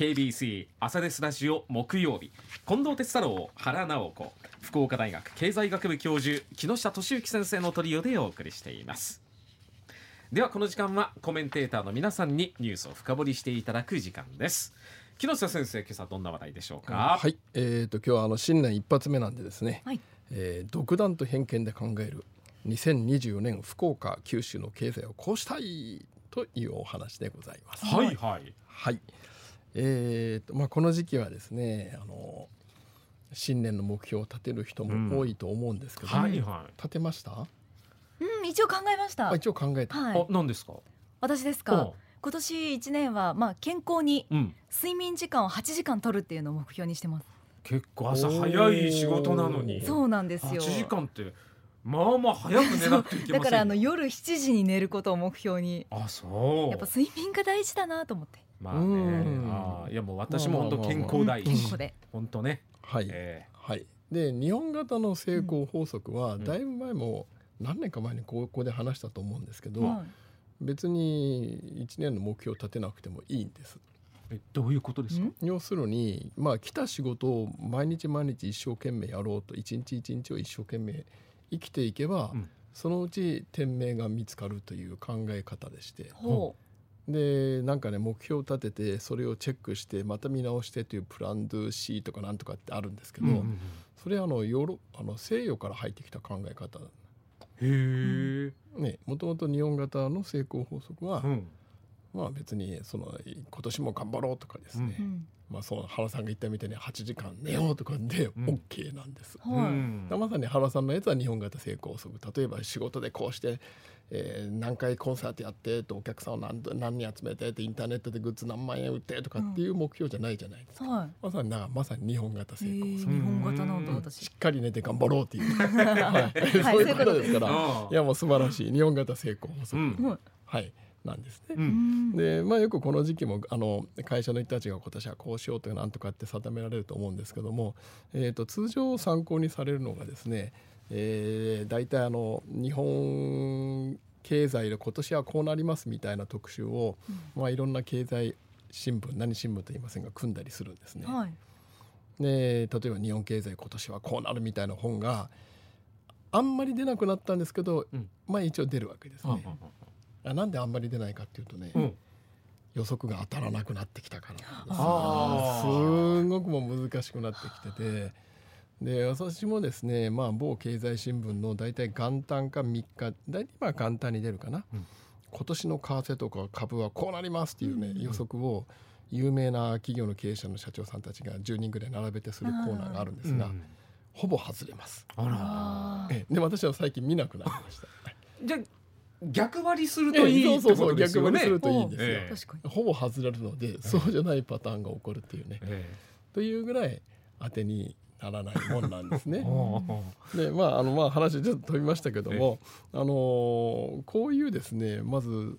KBC 朝ですラジオ木曜日近藤哲太郎原直子福岡大学経済学部教授木下俊之先生のトリオでお送りしています。ではこの時間はコメンテーターの皆さんにニュースを深掘りしていただく時間です。木下先生今朝どんな話題でしょうか？はい。えー、と今日はあの新年一発目なんでですね、はい。えー独断と偏見で考える2024年福岡九州の経済をこうしたいというお話でございます。はいはい。はい。えーとまあこの時期はですね、あの新年の目標を立てる人も多いと思うんですけど、はいはい立てました？うん、一応考えましたあ。一応考えた。はいあ、何ですか？私ですか？今年一年はまあ健康にうん睡眠時間を8時間取るっていうのを目標にしてます。結構朝早い仕事なのにそうなんです8よ。時間ってまあまあ早く寝なくていけませんよだからあの夜7時に寝ることを目標に。あそうやっぱ睡眠が大事だなと思って。まあね。うん。あーいやもう私も本当健康第一。本当ね。はい。えはい。で日本型の成功法則はん。だいぶ前も何年か前にここで話したと思うんですけど、はい。別に1年の目標を立てなくてもいいんです。ーえどういうことですか？ん。要するにまあ来た仕事を毎日毎日一生懸命やろうと一日一日を一生懸命生きていけば、うん。そのうち天命が見つかるという考え方でして。ほでなんかね目標を立ててそれをチェックしてまた見直してというプランドゥ C とかなんとかってあるんですけど、うんうんうん。それはあのヨーロあの西洋から入ってきた考え方。へえねもともと日本型の成功法則は、うん。まあ別にその今年も頑張ろうとかですね、う。うん。まあその原さんが言ったみたいに8時間寝ようとかでうん。OK なんです。うはい。ん。まさに原さんのやつは日本型成功法則。例えば仕事でこうして、えー何回コンサートやってとお客さんを何何人集めてってインターネットでグッズ何万円売ってとかっていう目標じゃないじゃないですか、はまさになまさに日本型い。えー、成功法則、日本型なんだうん。私。し。っかり寝て頑張ろうっていう、はい。そういうことですから、いやもう素晴らしい。日本型成功法則、うん。はい。はいなんですね。ううんん。でまあ、よくこの時期もあの会社の人たちが今年はこうしようとかなんとかって定められると思うんですけども、えー、と通常参考にされるのがですね、えー、大体あの日本経済で今年はこうなりますみたいな特集を、まあ、いろんな経済新聞何新聞と言いませんが組んだりするんですね。はい。で例えば日本経済今年はこうなるみたいな本があんまり出なくなったんですけど、うんまあ一応出るわけですあね。あなんであんまり出ないかっていうとね、うん。予測が当たらなくなってきたからす。あすごくもう難しくなってきてて。で私もですね、まあ、某経済新聞の大体元旦か3日大体まあ元旦に出るかな、うん。今年の為替とか株はこうなりますっていうね、うん。予測を有名な企業の経営者の社長さんたちが10人ぐらい並べてするコーナーがあるんですが、うん。ほぼ外れます。あら。あーえ。で私は最近見なくなりました。じゃあ逆張りするといいってそうそうそうことですよね逆張りするといいんですよ。ほぼ外れるので、そうじゃないパターンが起こるっていうね。えというぐらい当てにならないもんなんですえね。あでまああのまあ話ちょっと飛びましたけども、あのーこういうですねまず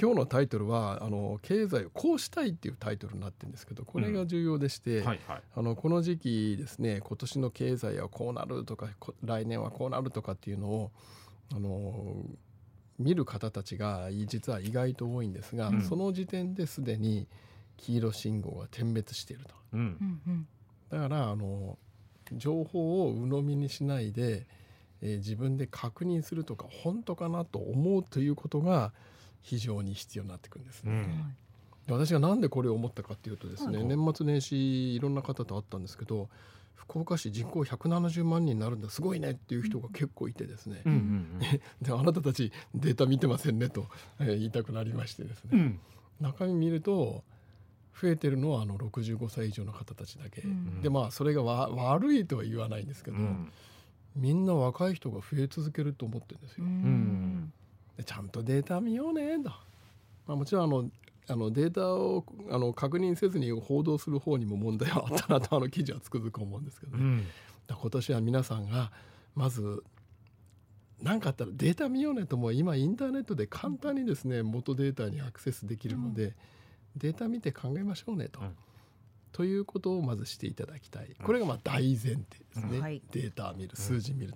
今日のタイトルはあの経済をこうしたいっていうタイトルになってるんですけどこれが重要でして、はいはい。あのこの時期ですね今年の経済はこうなるとかこ来年はこうなるとかっていうのをあの見る方たちが実は意外と多いんですが、うんその時点ですでに黄色信号が点滅していると。うん。だからあの情報を鵜呑みにしないで、えー自分で確認するとか本当かなと思うということが非常に必要になってくるんですね。うんで私がなんでこれを思ったかっていうとですね、はい年末年始いろんな方と会ったんですけど福岡市人口170万人になるんだ。すごいねっていう人が結構いてですね、うんうん であなたたちデータ見てませんねと、えー言いたくなりましてですね、うん。中身見ると増えてるのはあの65歳以上の方たちだけ、うん。でまあそれがわ悪いとは言わないんですけど、うん。みんな若い人が増え続けると思ってるんですうよ。ん。でちゃんとデータ見ようねと、まあ、もちろんあのあのデータをあの確認せずに報道する方にも問題はあったなとあの記事はつくづく思うんですけど、ね。うん。今年は皆さんがまず何かあったらデータ見ようねともう今インターネットで簡単にですね元データにアクセスできるので、データ見て考えましょうねと。うん。ということをまずしていただきたい。これがまあ大前提ですね、うん。はい。データ見る数字見る、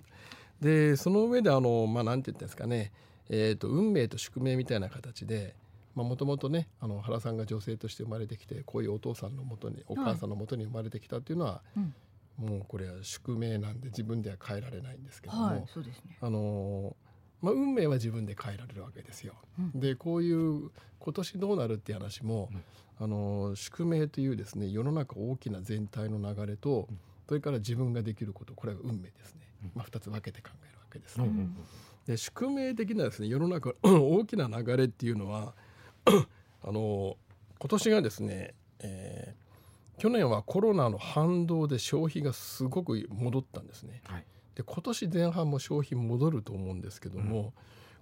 でその上であのまあなんて言ったんですかね、えー、と運命と宿命みたいな形でもともとねあの原さんが女性として生まれてきてこういうお父さんのもとにお母さんのもとに生まれてきたっていうのは、うん。もうこれは宿命なんで自分では変えられないんですけども、あのまあ、運命は自分で変えられるわけですよ。うん。でこういう今年どうなるっていう話も、あの宿命というですね世の中大きな全体の流れと、うん。それから自分ができることこれは運命ですね、うん。まあ、2つ分けて考えるわけです。うんうんで宿命的なですね世の中の 大きな流れっていうのは あの今年がですね、えー去年はコロナの反動で消費がすごく戻ったんですね。はいで今年前半も消費戻ると思うんですけども、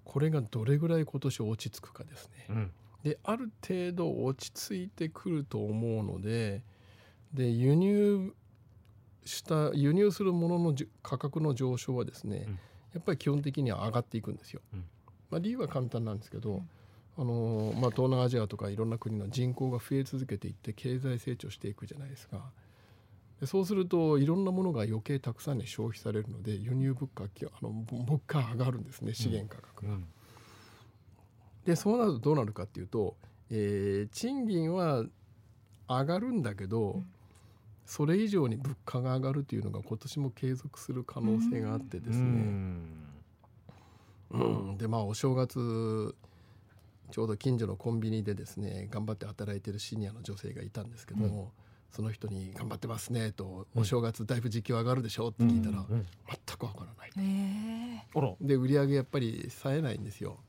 これがどれぐらい今年落ち着くかですね。うんである程度落ち着いてくると思うのでで輸入した輸入するものの価格の上昇はですね、うんやっぱり基本的には上がっていくんですよ。うんまあ、理由は簡単なんですけど、うんあのまあ、東南アジアとかいろんな国の人口が増え続けていって経済成長していくじゃないですか。でそうするといろんなものが余計たくさんに消費されるので輸入物価あの物価上がるんですね資源価格が。うん。でそうなるとどうなるかっていうと、えー賃金は上がるんだけど、うん。それ以上に物価が上がるというのが今年も継続する可能性があってですうね、ん。うん。でまあお正月ちょうど近所のコンビニでですね頑張って働いてるシニアの女性がいたんですけども、その人に「頑張ってますね」と「うんお正月だいぶ時給上がるでしょ」って聞いたら、うん。全く上がらない。えあら。で売り上げやっぱり冴えないんですよ。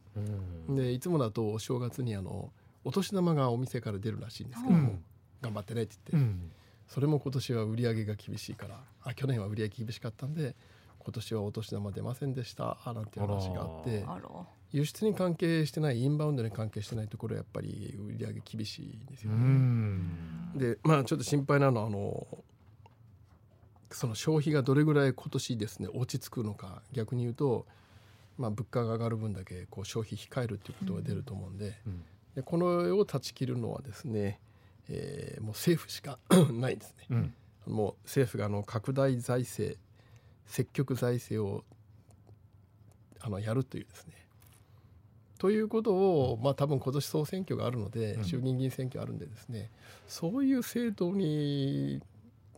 うん。でいつもだとお正月にあのお年玉がお店から出るらしいんですけども、うん。頑張ってねって言って、うんそれも今年は売り上げが厳しいからあ去年は売り上げ厳しかったんで今年はお年玉出ませんでしたなんて話があってー、あら輸出に関係してないインバウンドに関係してないところはやっぱり売り上げ厳しいんですうよね。んでまあちょっと心配なのはあのその消費がどれぐらい今年ですね落ち着くのか逆に言うと、まあ、物価が上がる分だけこう消費控えるっていうことが出ると思うんで,、うんでこの絵を断ち切るのはですね、えーもう政府しか ないですね。うんもう政府があの拡大財政積極財政をあのやるというですね。ということを、まあ、多分今年総選挙があるので、うん。衆議院議員選挙あるんでですねそういう政党に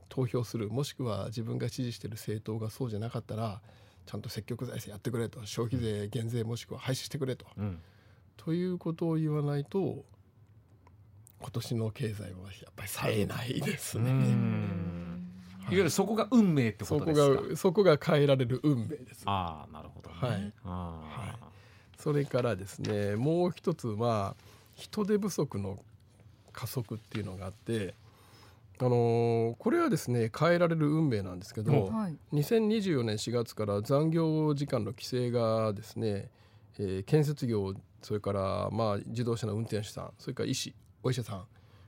投票するもしくは自分が支持している政党がそうじゃなかったらちゃんと積極財政やってくれと消費税減税もしくは廃止してくれと、うん。ということを言わないと今年の経済はやっぱり冴えないですね。うん。いわゆるそこが運命ってこそことですか？がそこが変えられる運命です。ああなるほどね。はい。あそれからですねもう一つは人手不足の加速っていうのがあって、あのーこれはですね変えられる運命なんですけど、はい。2024年4月から残業時間の規制がですね、えー建設業それからまあ自動車の運転手さんそれから医師お医者さん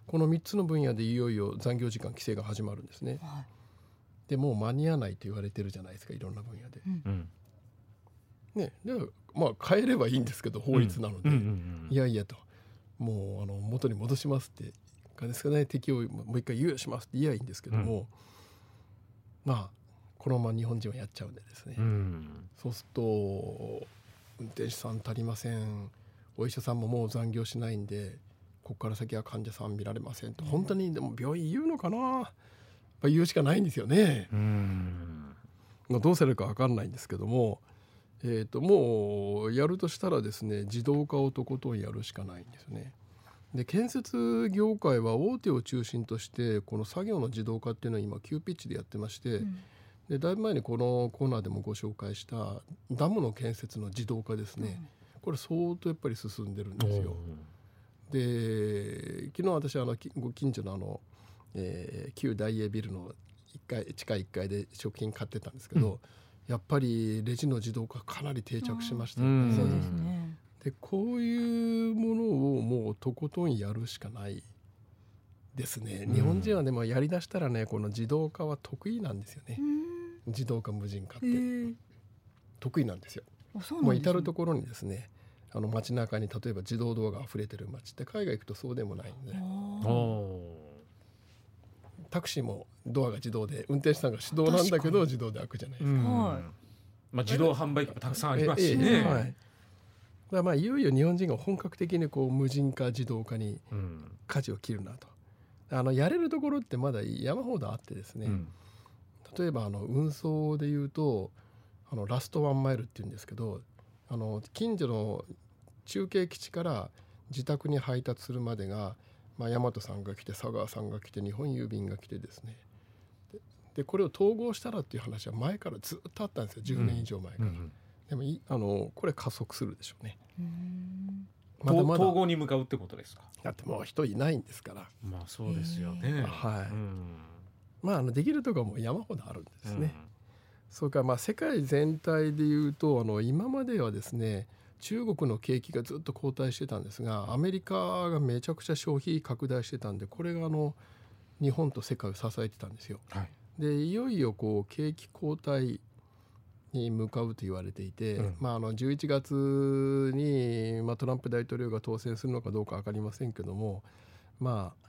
この3つの分野でいよいよ残業時間規制が始まるんですね。はい。でもう間に合わないと言われてるじゃないですかいろんな分野で。あうん。ね、でまあ変えればいいんですけど法律なので、うんうんうんいやいやと。もうあの元に戻しますってかですかね適用もう一回猶予しますって言えばいいんですけども、まあこのまま日本人はやっちゃうんでですね、うん。そうすると運転手さん足りませんお医者さんももう残業しないんでここから先は患者さん見られませんと。本当にでも病院言うのかな、まあ、言うしかないんですよね。うん。まあ、どうされるか分かんないんですけども、えー、ともうやるとしたらですね自動化をとことんやるしかないんですよね。で建設業界は大手を中心としてこの作業の自動化っていうのは今急ピッチでやってまして、うん。でだいぶ前にこのコーナーでもご紹介したダムの建設の自動化ですね、これ相当やっぱり進んでるんですよ。で昨日私あのきご近所のあの、えー旧大英ビルの1階地下1階で食品買ってたんですけど、やっぱりレジの自動化かなり定着しましたよね。ですねでこういうものをもうとことんやるしかないですね。うん日本人はでもやりだしたらねこの自動化は得意なんですよねう。ん自動化無人化って得意なんですよ。あそうもう至る所にですねあの街中に例えば自動ドアが溢れてる街って海外行くとそうでもないんでタクシーもドアが自動で運転手さんが手動なんだけど自動で開くじゃないですか。ーうん。はい。まあ自動販売機もたくさんありますしええねはい、らまあいよいよ日本人が本格的にこう無人化自動化にうん。舵を切るなと。あのやれるところってまだ山ほどあってですね、うん。例えばあの運送でいうとあのラストワンマイルっていうんですけどあの近所の中継基地から自宅に配達するまでが、まあ、大和さんが来て佐川さんが来て日本郵便が来てですね。ででこれを統合したらっていう話は前からずっとあったんですよ。10年以上前から、うんでもいあのこれ加速するでしょうね。うんまだまだ。統合に向かうってことですか？だってもう人いないんですから。まあそうですよね。はい。うん。まああのできるとこもう山ほどあるんですね、うん。それからまあ世界全体でいうとあの今まではですね中国の景気がずっと後退してたんですがアメリカがめちゃくちゃ消費拡大してたんでこれがあの日本と世界を支えてたんですよ。はいでいよいよこう景気後退に向かうと言われていて、うんまあ、あの11月に、まあ、トランプ大統領が当選するのかどうか分かりませんけども、まあ、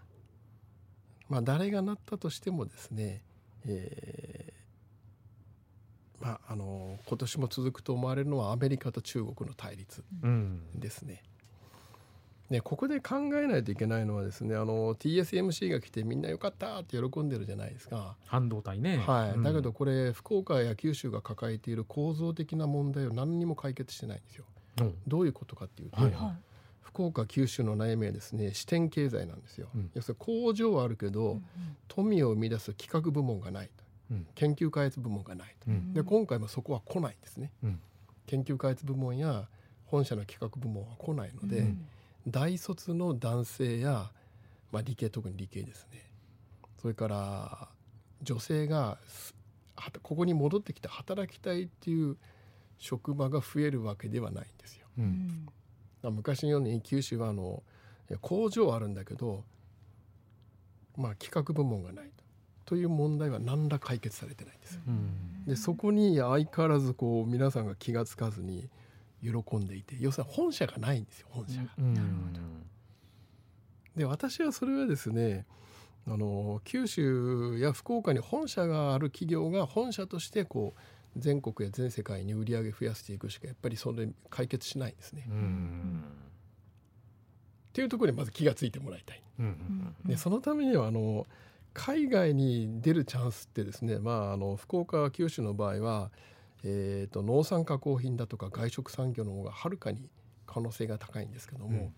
まあ誰がなったとしてもですね、えーまあ、あの今年も続くと思われるのはアメリカと中国の対立うん。ですね。ね、ここで考えないといけないのはですねあの TSMC が来てみんなよかったって喜んでるじゃないですか。半導体ね。はい、うん。だけどこれ福岡や九州が抱えている構造的な問題を何にも解決してないんですよ。う。んどういうことかっていうと、はいは福岡九州の悩みはですね視点経済なんですよ。うん。要するに工場はあるけど、いうん。富を生み出す企画部門がないと。うん研究開発部門がないと。うん。で今回もそこは来ないんですね。うん。研究開発部門や本社の企画部門は来ないので、うん。大卒の男性や、まあ、理系特に理系ですね。それから女性がここに戻ってきて働きたいっていう職場が増えるわけではないんですよ。ううん昔のように九州はあの工場はあるんだけど、まあ、企画部門がないとという問題は何ら解決されてないんですよ。うんでそこに相変わらずこう皆さんが気が付かずに喜んでいて要するに本社がないんですよ本社が。うんなるほどで私はそれはですねあの九州や福岡に本社がある企業が本社としてこう全国や全世界に売り上げ増やしていくしかやっぱりそれ解決しないんですね。うっんていうところにまず気がついてもらいたい。でそのためにはあの海外に出るチャンスってですね、まあ、あの福岡九州の場合は、えー、と農産加工品だとか外食産業の方がはるかに可能性が高いんですけども、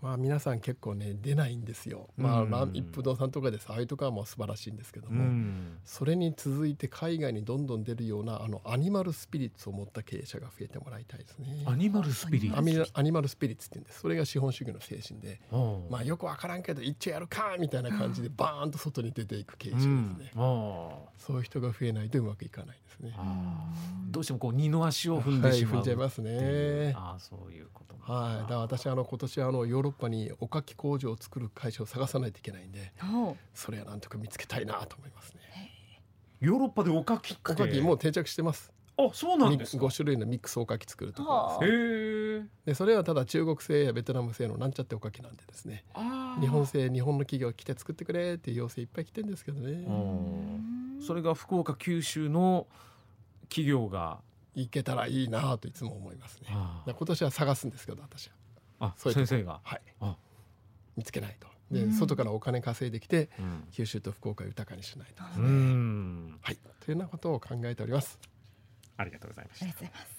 まあ、皆さん結構ね出ないんですよ。まあ、うんラン一不動産とかですああいうとこはもう素晴らしいんですけどうも、ん。それに続いて海外にどんどん出るようなあのアニマルスピリッツを持った経営者が増えてもらいたいですね。アニマルスピリッツ？アニマルスピリッツって言うんです。それが資本主義の精神で、うんまあ、よくわからんけど一丁やるかみたいな感じでバーンと外に出ていく経営者ですうん。ね、あそういう人が増えないとうまくいかないですね。どうしてもこう二の足を踏んはいでしまう踏んじゃいますね。ああそういうこと。はい、だから私はあの今年あのヨーロッパにおかき工場を作る会社を探さないといけないんでほそれはなんとか見つけたいなと思いますね。ヨーロッパでおかきって。おかきもう定着してます。あそうなんですか。5種類のミックスおかき作るところはあです。へえでそれはただ中国製やベトナム製のなんちゃっておかきなんでですね。ああ日本製日本の企業来て作ってくれっていう要請いっぱい来てるんですけどね。うんそれが福岡九州の企業がいけたらいいなといつも思いますね。今年は探すんですけど私は。あそういうとこ。先生が？はい。あ。見つけないと。で、うん。外からお金稼いできてうん。九州と福岡を豊かにしないと、うん。はい。というようなことを考えております。ありがとうございました